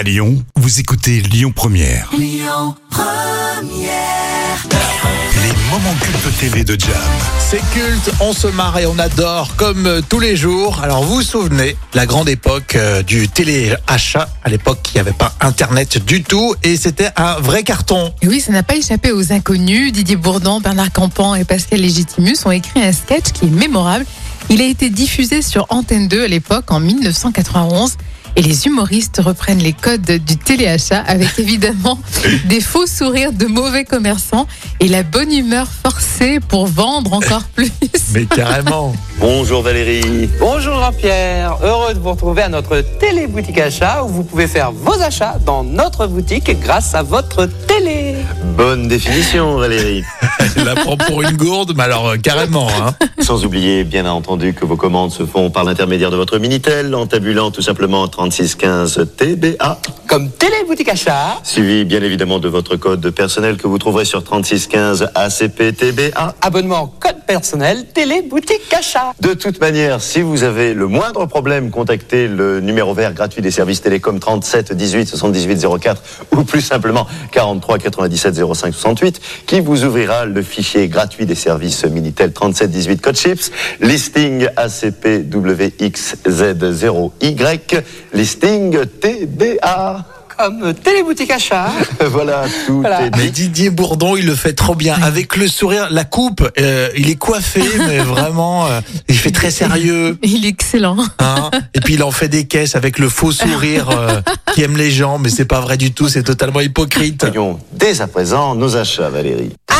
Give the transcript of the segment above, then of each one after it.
À Lyon, vous écoutez Lyon Première. Les moments cultes TV de Jam. C'est culte, on se marre et on adore comme euh, tous les jours. Alors vous vous souvenez, la grande époque euh, du téléachat, à l'époque il n'y avait pas internet du tout et c'était un vrai carton. Et oui, ça n'a pas échappé aux inconnus. Didier Bourdon, Bernard Campan et Pascal Légitimus ont écrit un sketch qui est mémorable. Il a été diffusé sur Antenne 2 à l'époque en 1991. Et les humoristes reprennent les codes du téléachat avec évidemment des faux sourires de mauvais commerçants et la bonne humeur forcée pour vendre encore plus. Mais carrément. Bonjour Valérie. Bonjour Jean-Pierre, heureux de vous retrouver à notre télé-boutique achat où vous pouvez faire vos achats dans notre boutique grâce à votre télé. Bonne définition Valérie. La prend pour une gourde, mais alors euh, carrément. Hein. Sans oublier bien entendu que vos commandes se font par l'intermédiaire de votre Minitel en tabulant tout simplement 3615 TBA. Comme télé-boutique achat, Suivi bien évidemment de votre code personnel que vous trouverez sur 3615 ACP TBA. abonnement code personnel télé-boutique achat. De toute manière, si vous avez le moindre problème, contactez le numéro vert gratuit des services télécom 37 18 78 04 ou plus simplement 43 97 05 68 qui vous ouvrira le fichier gratuit des services Minitel 37 18 code chips, listing ACP WXZ0Y, listing TBA. Comme télé-boutique achat. voilà, tout Voilà. est Mais. Didier Bourdon, il le fait trop bien. Avec le sourire, la coupe, euh, il est coiffé, mais vraiment, euh, il fait très sérieux. Il est excellent. Hein et puis il en fait des caisses avec le faux sourire euh, qui aime les gens, mais c'est pas vrai du tout, c'est totalement hypocrite. Voyons dès à présent nos achats, Valérie. Ah,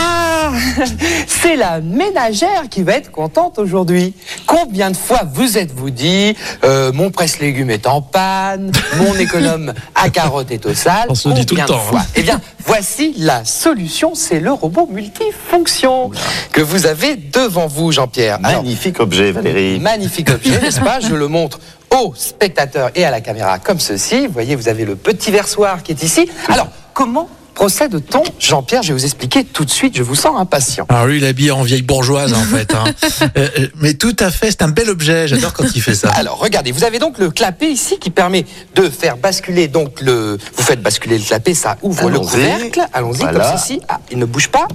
c'est la ménagère qui va être contente aujourd'hui. Combien de fois vous êtes-vous dit, euh, mon presse-légumes est en panne, mon économe à carottes est au sale? On se dit tout le temps, hein. Eh bien, voici la solution, c'est le robot multifonction que vous avez devant vous, Jean-Pierre. Alors, Magnifique objet, Valérie. Magnifique objet, n'est-ce pas? Je le montre aux spectateurs et à la caméra comme ceci. Vous voyez, vous avez le petit versoir qui est ici. Alors, comment procède-t-on Jean-Pierre, je vais vous expliquer tout de suite, je vous sens impatient. Alors lui, il est habillé en vieille bourgeoise en fait. hein. Euh, euh, mais tout à fait, c'est un bel objet. J'adore quand il fait ça. Alors, regardez, vous avez donc le clapet ici qui permet de faire basculer donc le. Vous faites basculer le clapet, ça ouvre le Allons-y. couvercle. Allons-y, Voilà. comme ceci. Ah, il ne bouge pas.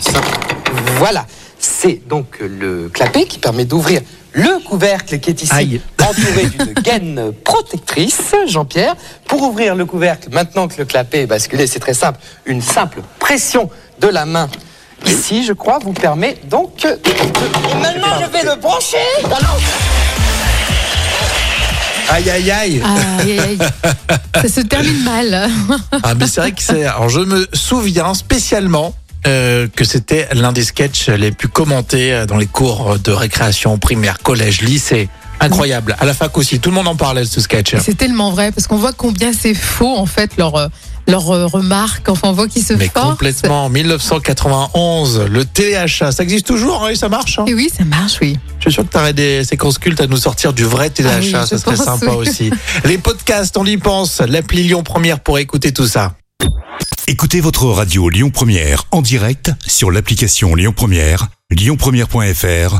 Voilà. C'est donc le clapet qui permet d'ouvrir le couvercle qui est ici Aïe. Entouré d'une gaine protectrice, Jean-Pierre. Pour ouvrir le couvercle, maintenant que le clapet est basculé, c'est très simple. Une simple pression de la main ici, je crois, vous permet donc. de- Et maintenant, je vais le brancher. Alors, Aïe aïe aïe. Aïe, aïe, aïe. Ça se termine mal. Ah mais c'est vrai que c'est. Alors je me souviens spécialement. euh, que c'était l'un des sketchs les plus commentés euh, dans les cours de récréation primaire, collège, lycée. Incroyable. À la fac aussi, tout le monde en parlait de ce sketch. Et C'est tellement vrai parce qu'on voit combien c'est faux en fait leur euh, leurs euh, remarques. Enfin, on voit qu'ils se Mais forcent. complètement. 1991, le téléachat, ça existe toujours hein, et ça marche. hein Et oui, ça marche, oui. Je suis sûr que tu aurais des séquences cultes à nous sortir du vrai téléachat, Ah oui, ça serait pense, sympa oui. aussi. Les podcasts, on y pense. L'appli Lyon Première pour écouter tout ça. Écoutez votre radio Lyon Première en direct sur l'application Lyon Première, lyonpremière.fr